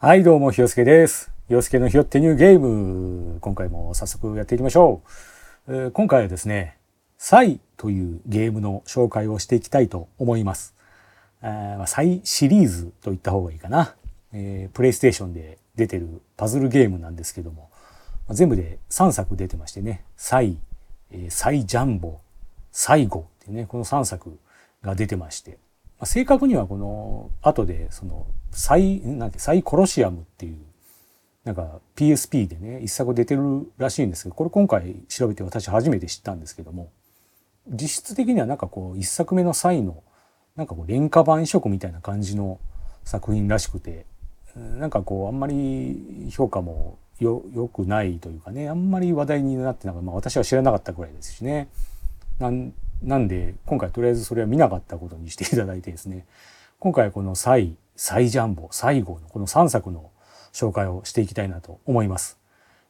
はい、どうも、ひよすけです。ひよすけのひよってニューゲーム。今回も早速やっていきましょう。えー今回はですね、サイというゲームの紹介をしていきたいと思います。えーまあサイシリーズと言った方がいいかな。えープレイステーションで出てるパズルゲームなんですけども、まあ全部で3作出てましてね、サイ、えーサイジャンボ、サイゴってね、この3作が出てまして、あ正確にはこの後でそのサイなんだっけサイコロシアムっていうなんか PSP でね一作出てるらしいんですけどこれ今回調べて私初めて知ったんですけども実質的にはなんかこう一作目のサイのなんかこう廉価版移植みたいな感じの作品らしくてなんかこうあんまり評価もよ良くないというかねあんまり話題になってなんか、まあ、私は知らなかったくらいですしね。なんなんで今回とりあえずそれは見なかったことにしていただいてですね 今回はこのサイ、サイジャンボ、最後のこの3作の紹介をしていきたいなと思います。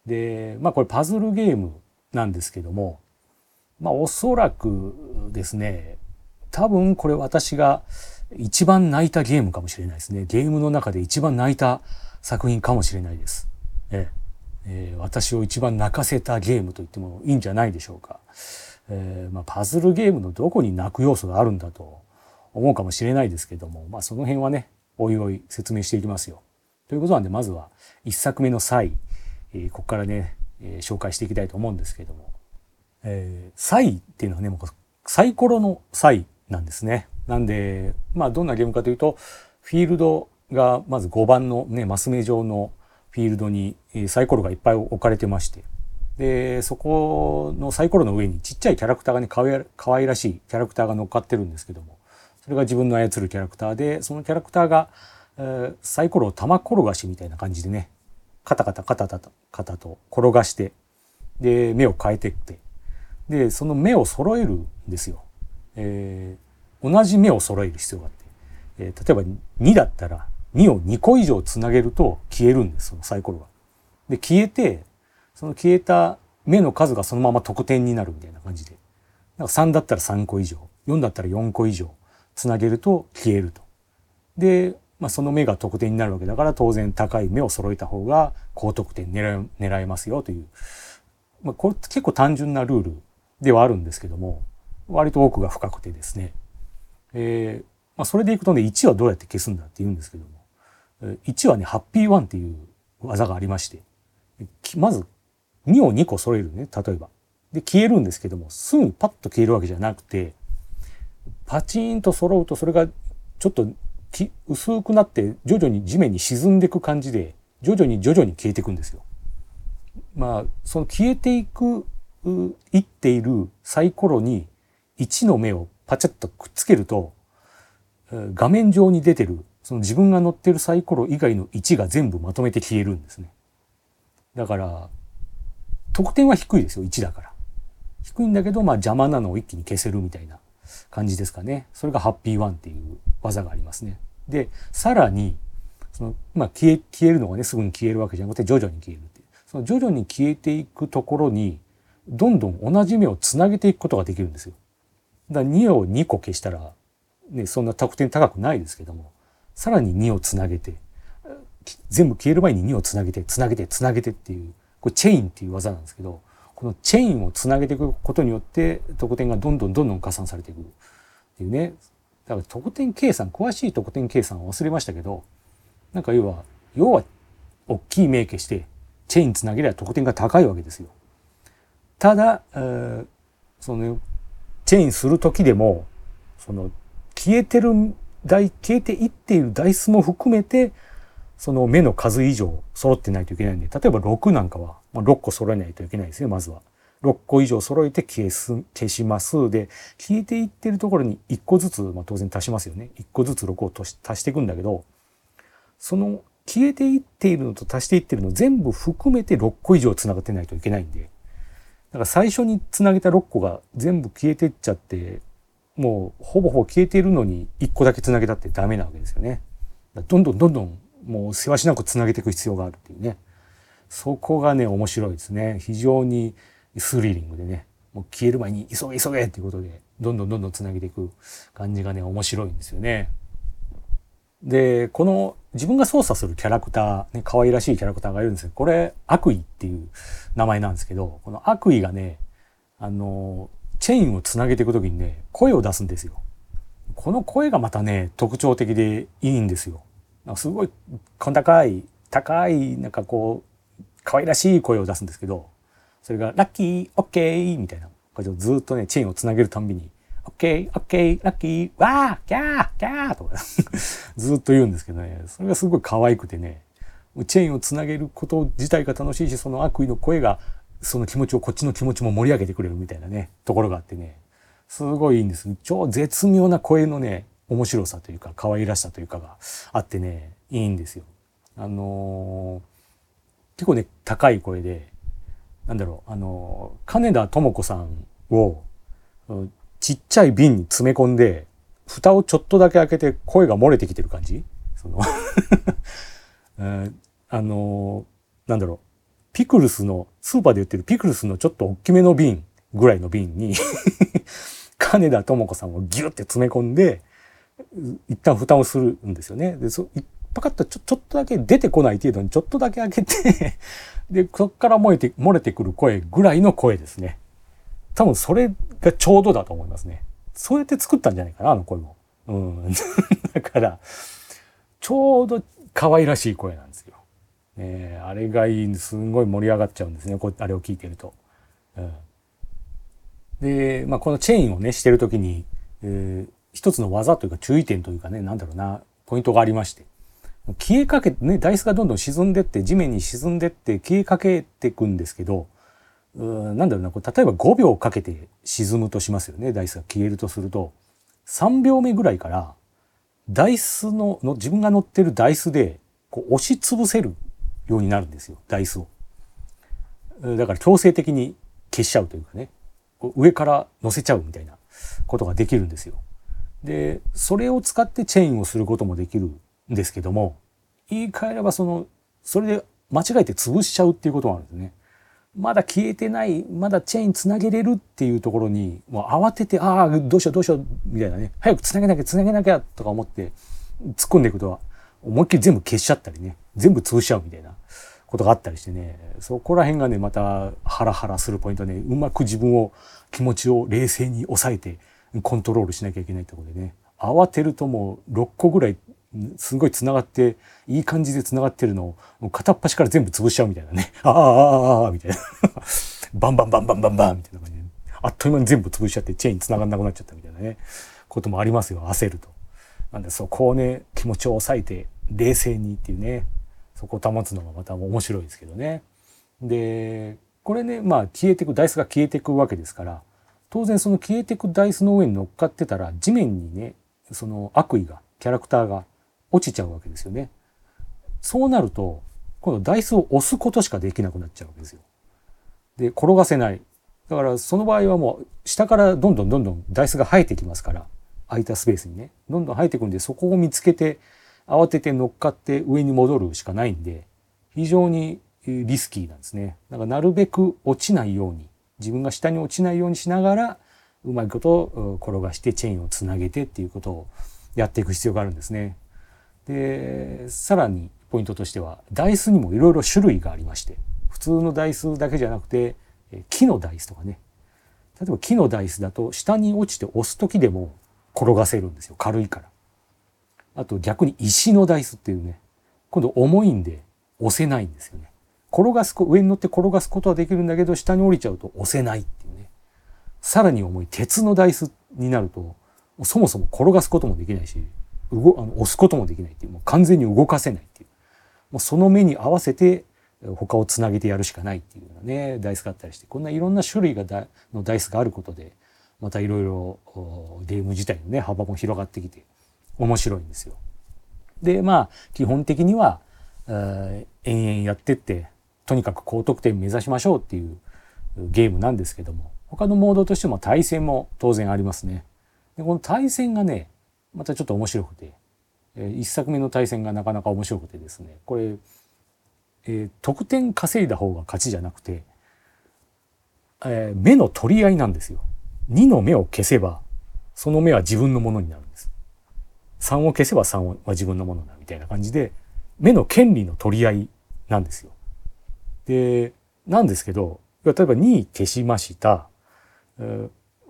で、まあこれパズルゲームなんですけども、まあおそらくですね、多分これ私が一番泣いたゲームかもしれないですね。ゲームの中で一番泣いた作品かもしれないです。ええ私を一番泣かせたゲームと言ってもいいんじゃないでしょうか。えーまあ、パズルゲームのどこに泣く要素があるんだと思うかもしれないですけども、まあ、その辺はねおいおい説明していきますよ。ということなんでまずは1作目の際、えーここからね、えー紹介していきたいと思うんですけども「えー、サイ」っていうのはねもうサイコロの「サイ」なんですね。なんでまあどんなゲームかというとフィールドがまず5番のねマス目状のフィールドにサイコロがいっぱい置かれてましてでそこのサイコロの上にちっちゃいキャラクターがねかわい可愛らしいキャラクターが乗っかってるんですけどもそれが自分の操るキャラクターでそのキャラクターが、えーサイコロを玉転がしみたいな感じでねカタカタカタカタカタと転がしてで目を変えてってでその目を揃えるんですよ。えー同じ目を揃える必要があって、えー例えば2だったら2を2個以上つなげると消えるんですそのサイコロが。で消えてその消えた目の数がそのまま得点になるみたいな感じで。だから3だったら3個以上、4だったら4個以上つなげると消えると。で、まあ、その目が得点になるわけだから当然高い目を揃えた方が高得点狙え狙えますよという、まあ、これ結構単純なルールではあるんですけども割と奥が深くてですね、えーまあ、それでいくとね1はどうやって消すんだって言うんですけども1はねハッピーワンっていう技がありましてまず2を2個揃えるね例えば。で消えるんですけどもすぐにパッと消えるわけじゃなくてパチーンと揃うとそれがちょっと薄くなって徐々に地面に沈んでいく感じで徐々に徐々に消えていくんですよ。まあその消えていくいっているサイコロに1の目をパチャッとくっつけると画面上に出てるその自分が乗ってるサイコロ以外の1が全部まとめて消えるんですね。だから得点は低いですよ1だから。低いんだけどまあ邪魔なのを一気に消せるみたいな感じですかね。それがハッピーワンっていう技がありますね。でさらにその、まあ、消え消えるのがねすぐに消えるわけじゃなくて徐々に消えるっていうその徐々に消えていくところにどんどん同じ目をつなげていくことができるんですよ。だから2を2個消したら、ね、そんな得点高くないですけどもさらに2をつなげて全部消える前に2をつなげてつなげてつなげてっていうこれチェインっていう技なんですけどこのチェインをつなげていくことによって得点がどんどんどんどん加算されていくっていうねだから得点計算詳しい得点計算は忘れましたけどなんか要は要は大きい名家してチェインつなげれば得点が高いわけですよ。ただ、えーそのチェインする時でもその消えてる台消えていっているダイスも含めてその目の数以上揃ってないといけないんで例えば6なんかは、まあ、6個揃えないといけないですねまずは。6個以上揃えて消す消しますで消えていってるところに1個ずつ、まあ、当然足しますよね1個ずつ6を足し足していくんだけどその消えていっているのと足していってるの全部含めて6個以上つながってないといけないんでだから最初につなげた6個が全部消えてっちゃってもうほぼほぼ消えているのに1個だけつなげたってダメなわけですよね。どんどんどんどんもうせわしなくつなげていく必要があるっていうねそこがね面白いですね非常にスリリングでねもう消える前に急げ急げっていうことでどんどんどんどんつなげていく感じがね面白いんですよね。でこの自分が操作するキャラクター、ね、可愛らしいキャラクターがいるんですけど、これ、悪意っていう名前なんですけど、この悪意がね、あの、チェーンをつなげていくときにね、声を出すんですよ。この声がまたね、特徴的でいいんですよ。すごい、こん高い、高い、なんかこう、可愛らしい声を出すんですけど、それが、ラッキー、オッケーみたいな。ずっとね、チェーンをつなげるたんびに、オッケー、オッケー、ラッキー、わー、キャー、キャーとか ずっと言うんですけどね、それがすごい可愛くてね、チェーンをつなげること自体が楽しいし、その悪意の声が、その気持ちを、こっちの気持ちも盛り上げてくれるみたいなね、ところがあってね、すごいいいんです。超絶妙な声のね、面白さというか、可愛らしさというかがあってね、いいんですよ。あのー、結構ね、高い声で、なんだろう、あのー、金田智子さんを、ちっちゃい瓶に詰め込んで、蓋をちょっとだけ開けて声が漏れてきてる感じ？その、あのー、なんだろう。ピクルスの、スーパーで売ってるピクルスのちょっと大きめの瓶ぐらいの瓶に 金田智子さんをギュッて詰め込んで、一旦蓋をするんですよね。で、そパカッとちょちょっとだけ出てこない程度にちょっとだけ開けて で、そっから漏れて、漏れてくる声ぐらいの声ですね。多分それがちょうどだと思いますね。そうやって作ったんじゃないかな、あの声も。うん。だから、ちょうど可愛らしい声なんですよ。ね、あれがいいすんごい盛り上がっちゃうんですね。こあれを聞いてると。うん、で、まあ、このチェーンをね、してる時に、えー、一つの技というか注意点というかね、なんだろうな、ポイントがありまして。消えかけね、ダイスがどんどん沈んでって、地面に沈んでって消えかけていくんですけど、うなんだろうな、これ例えば5秒かけて沈むとしますよね、ダイスが消えるとすると、3秒目ぐらいから、ダイスの、の自分が乗ってるダイスで、こう押し潰せるようになるんですよ、ダイスを。だから強制的に消しちゃうというかね、上から乗せちゃうみたいなことができるんですよ。で、それを使ってチェーンをすることもできるんですけども、言い換えればその、それで間違えて潰しちゃうっていうことがあるんですね。まだ消えてない、まだチェーンつなげれるっていうところに、もう慌てて、ああ、どうしようどうしよう、みたいなね、早くつなげなきゃつなげなきゃとか思って突っ込んでいくと、思いっきり全部消しちゃったりね、全部潰しちゃうみたいな。ことがあったりしてね、そこら辺がね、またハラハラするポイントね、うまく自分を、気持ちを冷静に抑えてコントロールしなきゃいけないってことでね、慌てるともう6個ぐらいすごい繋がって、いい感じで繋がってるのを、片っ端から全部潰しちゃうみたいなね。ああ、ああ、ああ、みたいな。バンバンバンバンバンバンみたいな感じで、あっという間に全部潰しちゃってチェーン繋がんなくなっちゃったみたいなね、こともありますよ、焦ると。なんでそこをね、気持ちを抑えて、冷静にっていうね、そこを保つのがまた面白いですけどね。で、これね、まあ消えていく、ダイスが消えていくわけですから、当然その消えてくダイスの上に乗っかってたら、地面にね、その悪意が、キャラクターが落ちちゃうわけですよね。そうなると、今度ダイスを押すことしかできなくなっちゃうわけですよ。で、転がせない。だからその場合はもう下からどんどんどんどんダイスが生えてきますから、空いたスペースにね、どんどん生えてくんで、そこを見つけて、慌てて乗っかって上に戻るしかないんで、非常にリスキーなんですね。だからなるべく落ちないように、自分が下に落ちないようにしながら、うまいこと転がしてチェーンをつなげてっていうことをやっていく必要があるんですね。でさらにポイントとしてはダイスにもいろいろ種類がありまして普通のダイスだけじゃなくて木のダイスとかね。例えば木のダイスだと下に落ちて押す時でも転がせるんですよ。軽いから。あと逆に石のダイスっていうね今度重いんで押せないんですよね。転がす上に乗って転がすことはできるんだけど下に降りちゃうと押せないっていうねさらに重い鉄のダイスになるとそもそも転がすこともできないし動あの押すこともできないっていうもう完全に動かせないっていうもうその目に合わせて他をつなげてやるしかないっていうようなねダイスがあったりしてこんないろんな種類がだのダイスがあることでまたいろいろゲーム自体のね幅も広がってきて面白いんですよ。でまあ基本的には延々やってってとにかく高得点目指しましょうっていうゲームなんですけども他のモードとしても対戦も当然ありますね。でこの対戦がねまたちょっと面白くて、えー、1作目の対戦がなかなか面白くてですねこれ、えー、得点稼いだ方が勝ちじゃなくて、えー、目の取り合いなんですよ。2の目を消せばその目は自分のものになるんです。3を消せば3は自分のものだみたいな感じで目の権利の取り合いなんですよ。で、なんですけど、例えば2位消しました。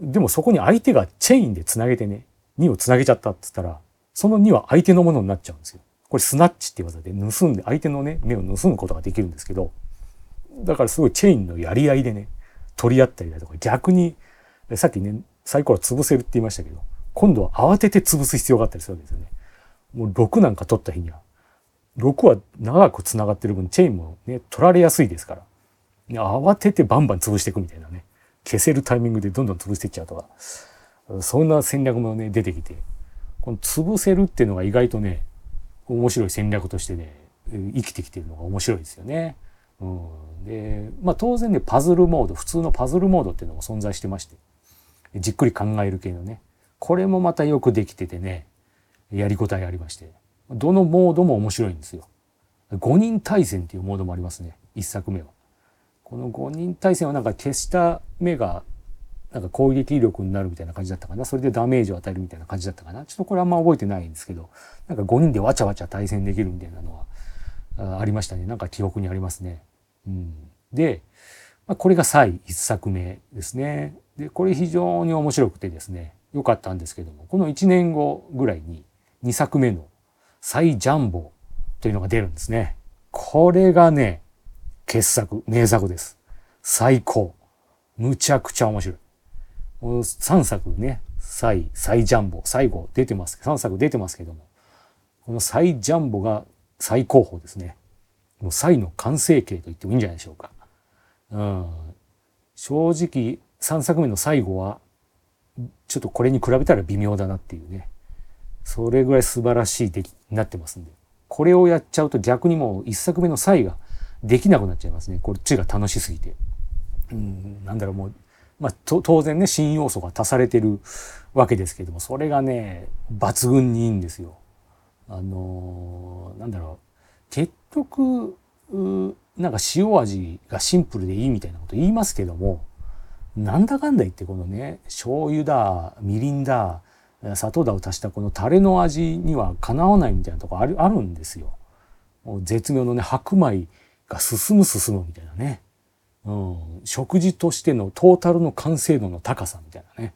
でもそこに相手がチェインで繋げてね、2を繋げちゃったって言ったら、その2は相手のものになっちゃうんですよ。これスナッチって技で盗んで、相手のね、目を盗むことができるんですけど、だからすごいチェインのやり合いでね、取り合ったりだとか、逆に、さっきね、サイコロ潰せるって言いましたけど、今度は慌てて潰す必要があったりするわけですよね。もう6なんか取った日には、6は長く繋がってる分、チェーンもね、取られやすいですから、慌ててバンバン潰していくみたいなね、消せるタイミングでどんどん潰していっちゃうとか、そんな戦略もね、出てきて、この潰せるっていうのが意外とね、面白い戦略としてね、生きてきてるのが面白いですよね。うん、で、まあ当然ね、パズルモード、普通のパズルモードっていうのも存在してまして、じっくり考える系のね、これもまたよくできててね、やりごたえありまして、どのモードも面白いんですよ。5人対戦っていうモードもありますね、1作目は。この5人対戦はなんか消した目がなんか攻撃力になるみたいな感じだったかな。それでダメージを与えるみたいな感じだったかな。ちょっとこれあんま覚えてないんですけど、なんか5人でわちゃわちゃ対戦できるみたいなのはありましたね。なんか記憶にありますね。うん、で、まあ、これが再1作目ですね。で、これ非常に面白くてですね、良かったんですけども、この1年後ぐらいに2作目の再ジャンボというのが出るんですね。これがね、傑作、名作です。最高。むちゃくちゃ面白い。3作ね、サイ、サイジャンボ、最後出てます。3作出てますけども、このサイジャンボが最高峰ですね。もうサイの完成形と言ってもいいんじゃないでしょうか。うん、正直3作目の最後はちょっとこれに比べたら微妙だなっていうね。それぐらい素晴らしい出来になってますんで。これをやっちゃうと逆にもう1作目のサイができなくなっちゃいますね。こっちが楽しすぎて。うん、なんだろうもうまあ、当然ね新要素が足されてるわけですけどもそれがね抜群にいいんですよ。あのー、なんだろう結局なんか塩味がシンプルでいいみたいなこと言いますけどもなんだかんだ言ってこのね醤油だみりんだ砂糖だを足したこのタレの味にはかなわないみたいなとこあるあるんですよ。絶妙のね白米が進む進むみたいなね。うん、食事としてのトータルの完成度の高さみたいなね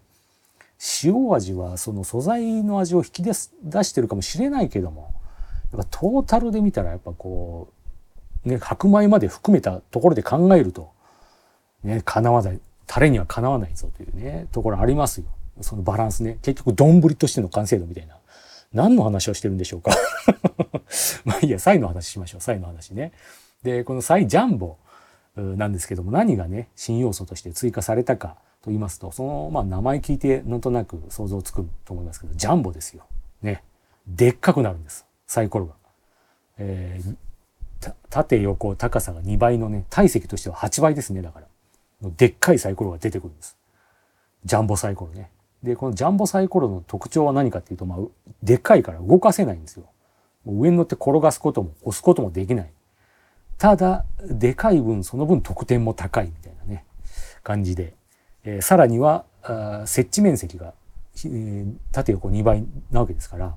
塩味はその素材の味を引き出す出してるかもしれないけどもやっぱトータルで見たらやっぱこうね白米まで含めたところで考えるとねかなわないタレにはかなわないぞというねところありますよそのバランスね結局丼としての完成度みたいな何の話をしてるんでしょうか まあいいやサイの話しましょうサイの話ねでこのサイジャンボなんですけども何がね新要素として追加されたかと言いますとその、まあ、名前聞いてなんとなく想像つくと思いますけどジャンボですよ。ね。でっかくなるんですサイコロが。えー、縦横高さが2倍のね体積としては8倍ですねだから。でっかいサイコロが出てくるんです。ジャンボサイコロね。でこのジャンボサイコロの特徴は何かっていうと、まあ、でっかいから動かせないんですよ。上に乗って転がすことも押すこともできない。ただでかい分その分得点も高いみたいなね感じで、えー、さらにはあ設置面積が、えー、縦横2倍なわけですから、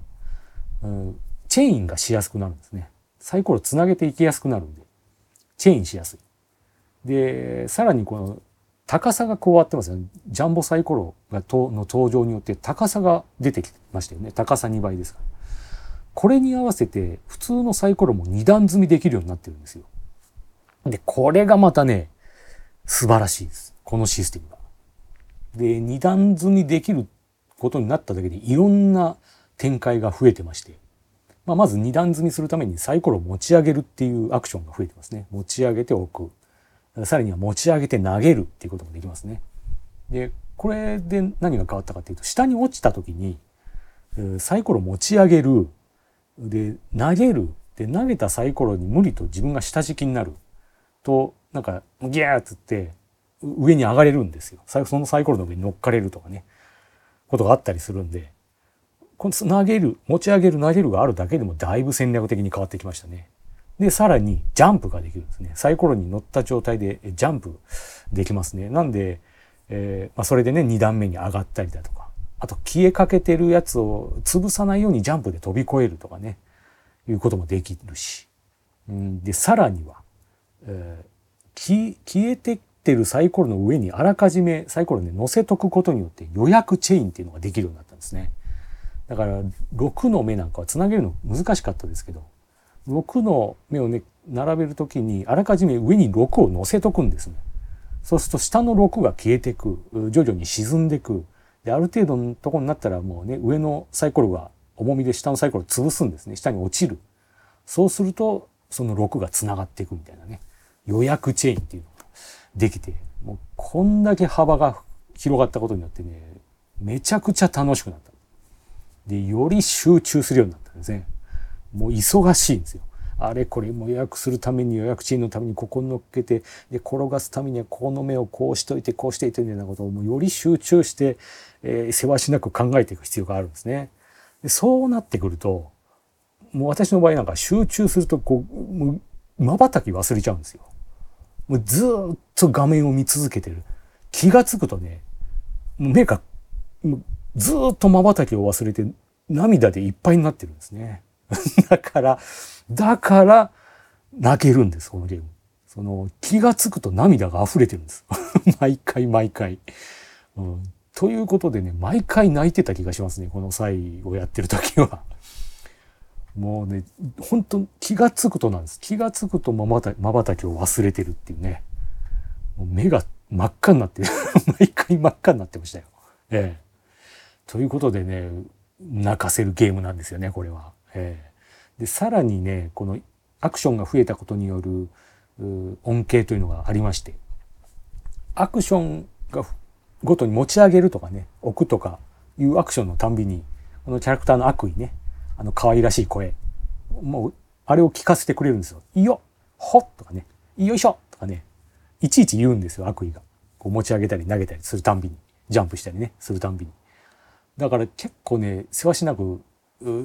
うん、チェインがしやすくなるんですねサイコロつなげていきやすくなるんでチェインしやすいでさらにこの高さが加わってますよねジャンボサイコロがとの登場によって高さが出てきましたよね高さ2倍ですからこれに合わせて普通のサイコロも2段積みできるようになってるんですよで、これがまたね、素晴らしいです。このシステムが。で、二段積みできることになっただけでいろんな展開が増えてまして、まあ、まず二段積みするためにサイコロを持ち上げるっていうアクションが増えてますね。持ち上げて置く。さらには持ち上げて投げるっていうこともできますね。で、これで何が変わったかっていうと、下に落ちた時に、サイコロ持ち上げる。で、投げる。で、投げたサイコロに無理と自分が下敷きになる。となんかギャーっつって上に上がれるんですよそのサイコロの上に乗っかれるとかねことがあったりするんでこの投げる持ち上げる投げるがあるだけでもだいぶ戦略的に変わってきましたね。でさらにジャンプができるんですねサイコロに乗った状態でジャンプできますね。なんで、えーまあ、それでね2段目に上がったりだとかあと消えかけてるやつを潰さないようにジャンプで飛び越えるとかねいうこともできるし、うん、でさらには、えー、消えてってるサイコロの上にあらかじめサイコロね載せとくことによって予約チェーンっていうのができるようになったんですね。だから6の目なんかはつなげるの難しかったですけど6の目をね並べる時にあらかじめ上に6を乗せとくんですね。そうすると下の6が消えていく徐々に沈んでいく。である程度のところになったらもうね上のサイコロが重みで下のサイコロ潰すんですね。下に落ちる。そうするとその6がつながっていくみたいなね。予約チェーンっていうのができてもうこんだけ幅が広がったことによってねめちゃくちゃ楽しくなった。でより集中するようになったんですね。もう忙しいんですよあれこれも予約するために予約チーンのためにここに乗っけてで転がすためにはここの目をこうしといてこうしていてみたいなことをもうより集中して、えー、せわしなく考えていく必要があるんですね。でそうなってくるともう私の場合なんか集中するとこうもう瞬き忘れちゃうんですよ。もうずっと画面を見続けてる。気がつくとね目がずっと瞬きを忘れて涙でいっぱいになってるんですね。だから、だから泣けるんです、このゲーム。その気がつくと涙が溢れてるんです。毎回毎回、うん。ということでね、毎回泣いてた気がしますね、この際をやってる時は。もうね、本当気がつくとなんです。気がつくとまばたきを忘れてるっていうね。もう目が真っ赤になって 毎回真っ赤になってましたよ。ええ。ということでね、泣かせるゲームなんですよね、これは。えー、でさらにねこのアクションが増えたことによる恩恵というのがありましてアクションがごとに持ち上げるとかね置くとかいうアクションのたんびにこのキャラクターの悪意ねあの可愛らしい声もうあれを聞かせてくれるんですよ。いいよほっとかねよいしょとかねいちいち言うんですよ悪意が。こう持ち上げたり投げたりするたんびにジャンプしたりねするたんびに。だから結構ねせわしなく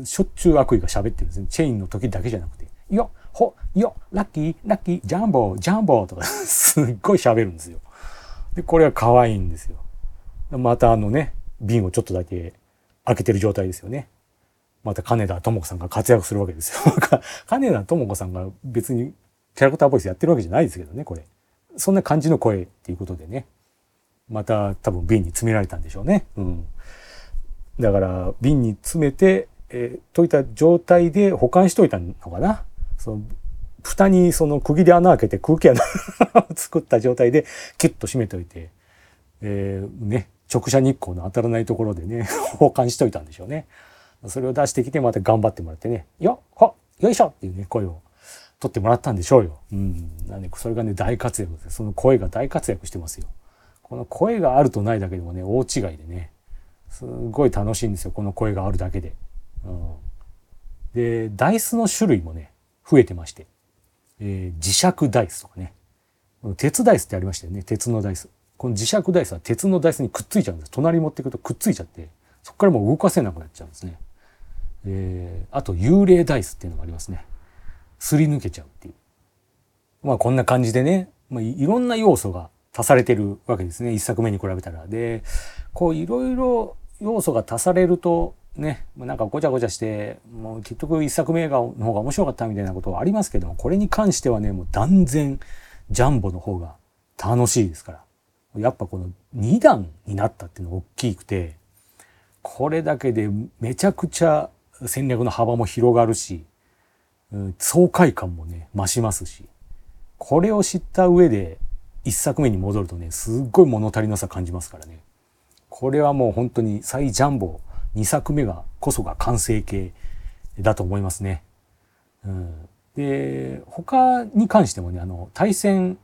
しょっちゅう悪意が喋ってるんですね。チェインの時だけじゃなくて。よほよラッキーラッキージャンボージャンボーとか すっごい喋るんですよ。で、これは可愛いんですよ。またあのね、瓶をちょっとだけ開けてる状態ですよね。また金田智子さんが活躍するわけですよ。金田智子さんが別にキャラクターボイスやってるわけじゃないですけどね、これ。そんな感じの声っていうことでね。また多分瓶に詰められたんでしょうね。うん。だから瓶に詰めてえー、といた状態で保管しといたのかな？その蓋にその釘で穴開けて空気穴を作った状態でキュッと閉めといて、えー、ね、直射日光の当たらないところでね、保管しといたんでしょうね。それを出してきてまた頑張ってもらってね、よっほよいしょっていうね、声を取ってもらったんでしょうよ。うん。なんで、それがね、大活躍です。その声が大活躍してますよ。この声があるとないだけでもね、大違いでね、すごい楽しいんですよ。この声があるだけで。うん、でダイスの種類もね増えてまして、えー、磁石ダイスとかね。鉄ダイスってありましたよね。鉄のダイス。この磁石ダイスは鉄のダイスにくっついちゃうんです。隣持っていくとくっついちゃってそこからもう動かせなくなっちゃうんですね、えー、あと幽霊ダイスっていうのがありますね。すり抜けちゃうっていう。まあこんな感じでね、まあ、いろんな要素が足されてるわけですね。一作目に比べたら。でこういろいろ要素が足されるとね、なんかごちゃごちゃして、もう結局一作目がの方が面白かったみたいなことはありますけども、これに関してはね、もう断然ジャンボの方が楽しいですから。やっぱこの2段になったっていうのが大きくて、これだけでめちゃくちゃ戦略の幅も広がるし、爽快感もね、増しますし、これを知った上で一作目に戻るとね、すっごい物足りなさ感じますからね。これはもう本当に最ジャンボ2作目がこそが完成形だと思いますね。うん、で他に関してもねあの対戦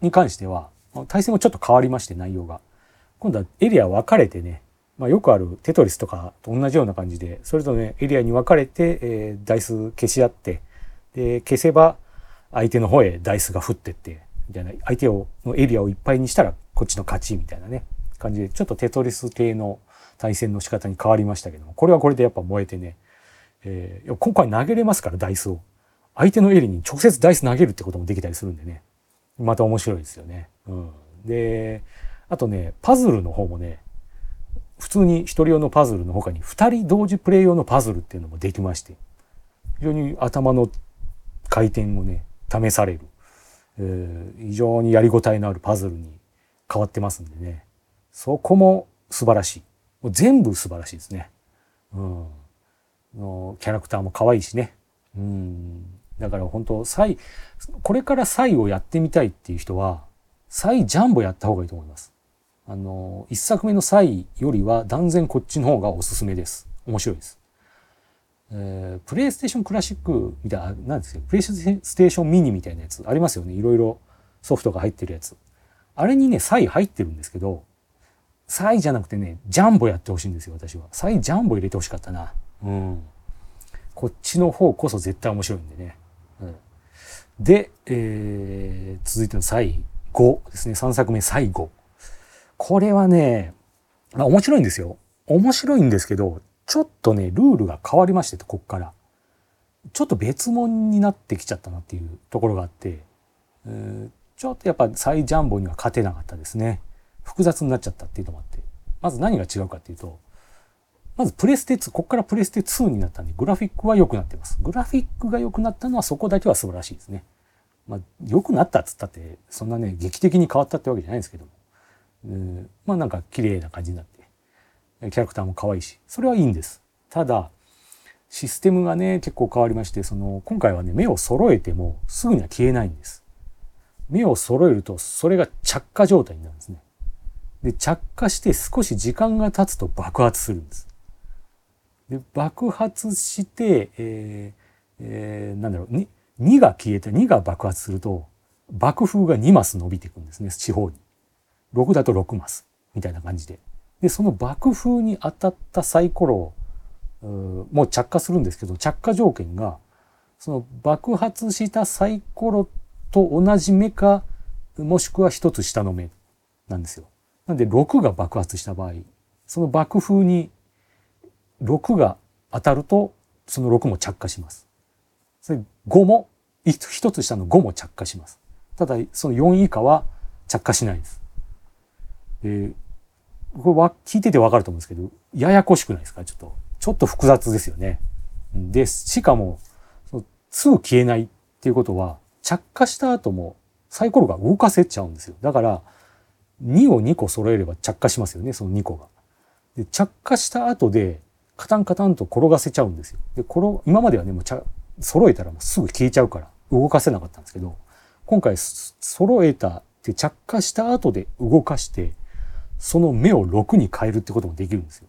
に関しては対戦もちょっと変わりまして内容が今度はエリア分かれてね、まあ、よくあるテトリスとかと同じような感じでそれぞれ、ね、エリアに分かれて、えー、ダイス消し合ってで消せば相手の方へダイスが降ってってみたいな相手をのエリアをいっぱいにしたらこっちの勝ちみたいなね感じでちょっとテトリス系の対戦の仕方に変わりましたけどもこれはこれでやっぱ燃えてね、えー、今回投げれますからダイスを。相手のエリに直接ダイス投げるってこともできたりするんでね。また面白いですよね。うん、であとねパズルの方もね普通に1人用のパズルの他に2人同時プレイ用のパズルっていうのもできまして非常に頭の回転をね試される、えー、非常にやりごたえのあるパズルに変わってますんでね。そこも素晴らしい。もう全部素晴らしいですね。うん、のキャラクターも可愛いしね。うん、だから本当サイこれからサイをやってみたいっていう人はサイジャンボやった方がいいと思います。あの一作目のサイよりは断然こっちの方がおすすめです。面白いです。えー、プレイステーションクラシックみたいな、なんですけど、プレイステーションミニみたいなやつありますよね。いろいろソフトが入ってるやつ。あれにね、サイ入ってるんですけど、サイじゃなくてね、ジャンボやってほしいんですよ、私は。サイジャンボ入れてほしかったな。うん。こっちの方こそ絶対面白いんでね。うん、で、えー、続いてのサイ5ですね。3作目、サイ5。これはね、まあ面白いんですよ。面白いんですけど、ちょっとね、ルールが変わりましてこっから。ちょっと別物になってきちゃったなっていうところがあって、えー、ちょっとやっぱサイジャンボには勝てなかったですね。複雑になっちゃったっていうのもあって。まず何が違うかっていうと、まずプレステ2、こっからプレステ2になったんで、グラフィックは良くなってます。グラフィックが良くなったのはそこだけは素晴らしいですね。まあ、良くなったっつったって、そんなね、劇的に変わったってわけじゃないんですけども。うん、まあなんか綺麗な感じになって、キャラクターも可愛いし、それはいいんです。ただ、システムがね、結構変わりまして、その、今回はね、目を揃えてもすぐには消えないんです。目を揃えると、それが着火状態になるんですね。で、着火して少し時間が経つと爆発するんです。で、爆発して、えー、えー、なんだろう、2, 2が消えて2が爆発すると、爆風が2マス伸びていくんですね、地方に。6だと6マス、みたいな感じで。で、その爆風に当たったサイコロもう着火するんですけど、着火条件が、その爆発したサイコロと同じ目か、もしくは一つ下の目なんですよ。なんで6が爆発した場合、その爆風に6が当たると、その6も着火します。それ5も、一つ下の5も着火します。ただ、その4以下は着火しないです。で、これは聞いててわかると思うんですけど、ややこしくないですか？ちょっと。ちょっと複雑ですよね。で、しかも、その2消えないっていうことは、着火した後もサイコロが動かせちゃうんですよ。だから、2を2個揃えれば着火しますよね、その2個が。で着火した後で、カタンカタンと転がせちゃうんですよ。で、転、今まではね、もうちゃ、揃えたらもうすぐ消えちゃうから、動かせなかったんですけど、今回、揃えたって着火した後で動かして、その目を6に変えるってこともできるんですよ。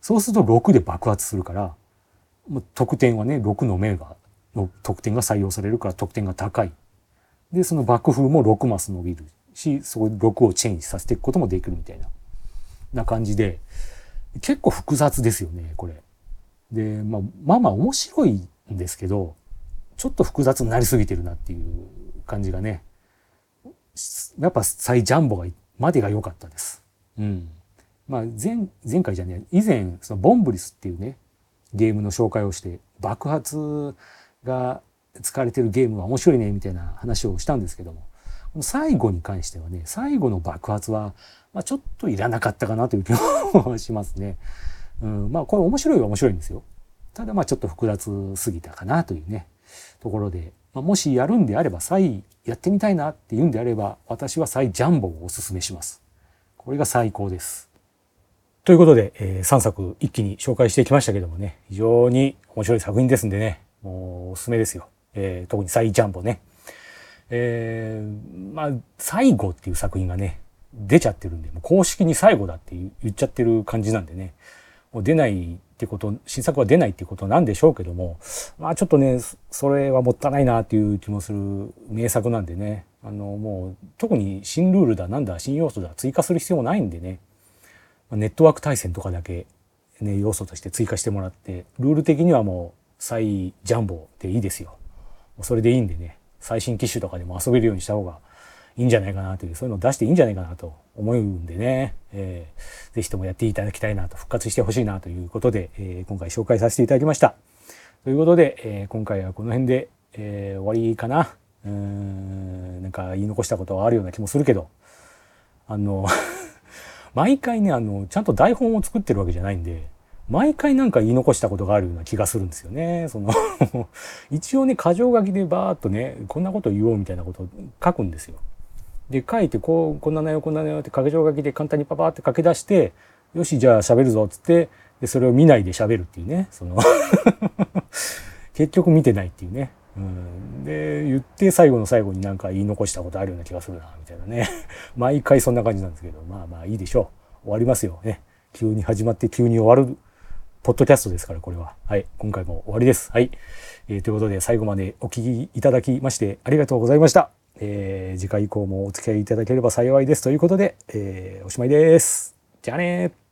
そうすると6で爆発するから、得点はね、6の目が、の得点が採用されるから得点が高い。で、その爆風も6マス伸びるし、そこで6をチェンジさせていくこともできるみたいな、な感じで、結構複雑ですよね、これ。で、まあ、まあまあ面白いんですけど、ちょっと複雑になりすぎてるなっていう感じがね、やっぱ最ジャンボが、までが良かったです。うん。まあ前、前回じゃね以前、そのボンブリスっていうね、ゲームの紹介をして、爆発が使われてるゲームは面白いね、みたいな話をしたんですけども、最後に関してはね、最後の爆発は、まあ、ちょっといらなかったかなという気も しますね。うん、まあこれ面白いは面白いんですよ。ただまあちょっと複雑すぎたかなというね、ところで、まあ、もしやるんであれば、再やってみたいなって言うんであれば、私は再ジャンボをおすすめします。これが最高です。ということで、えー、3作一気に紹介してきましたけどもね、非常に面白い作品ですんでね、もうおすすめですよ。えー、特に再ジャンボね。えー、まあ、最後っていう作品がね、出ちゃってるんで、もう公式に最後だって言っちゃってる感じなんでね、もう出ないってこと、新作は出ないってことなんでしょうけども、まあちょっとね、それはもったいないなっていう気もする名作なんでね、あの、もう特に新ルールだなんだ、新要素だ追加する必要もないんでね、ネットワーク対戦とかだけね、要素として追加してもらって、ルール的にはもう再ジャンボでいいですよ。それでいいんでね、最新機種とかでも遊べるようにした方がいいんじゃないかなという、そういうのを出していいんじゃないかなと思うんでね、えー、ぜひともやっていただきたいなと、復活してほしいなということで、えー、今回紹介させていただきました。ということで、えー、今回はこの辺で、えー、終わりかな。うーん、なんか言い残したことはあるような気もするけど、あの 毎回ね、あの、ちゃんと台本を作ってるわけじゃないんで、毎回なんか言い残したことがあるような気がするんですよね。その 一応ね、箇条書きでバーっとね、こんなこと言おうみたいなことを書くんですよ。で、書いて、こう、こんな内容、こんな内容って箇条書きで簡単にパパって書き出して、よし、じゃあ喋るぞっつって、で、それを見ないで喋るっていうね、その 結局見てないっていうね。うん、で、言って最後の最後になんか言い残したことあるような気がするな、みたいなね。毎回そんな感じなんですけど、まあまあいいでしょう。終わりますよね。急に始まって急に終わるポッドキャストですから、これは。はい。今回も終わりです。はい。えー、ということで、最後までお聴きいただきましてありがとうございました。えー、次回以降もお付き合いいただければ幸いですということで、えー、おしまいです。じゃあね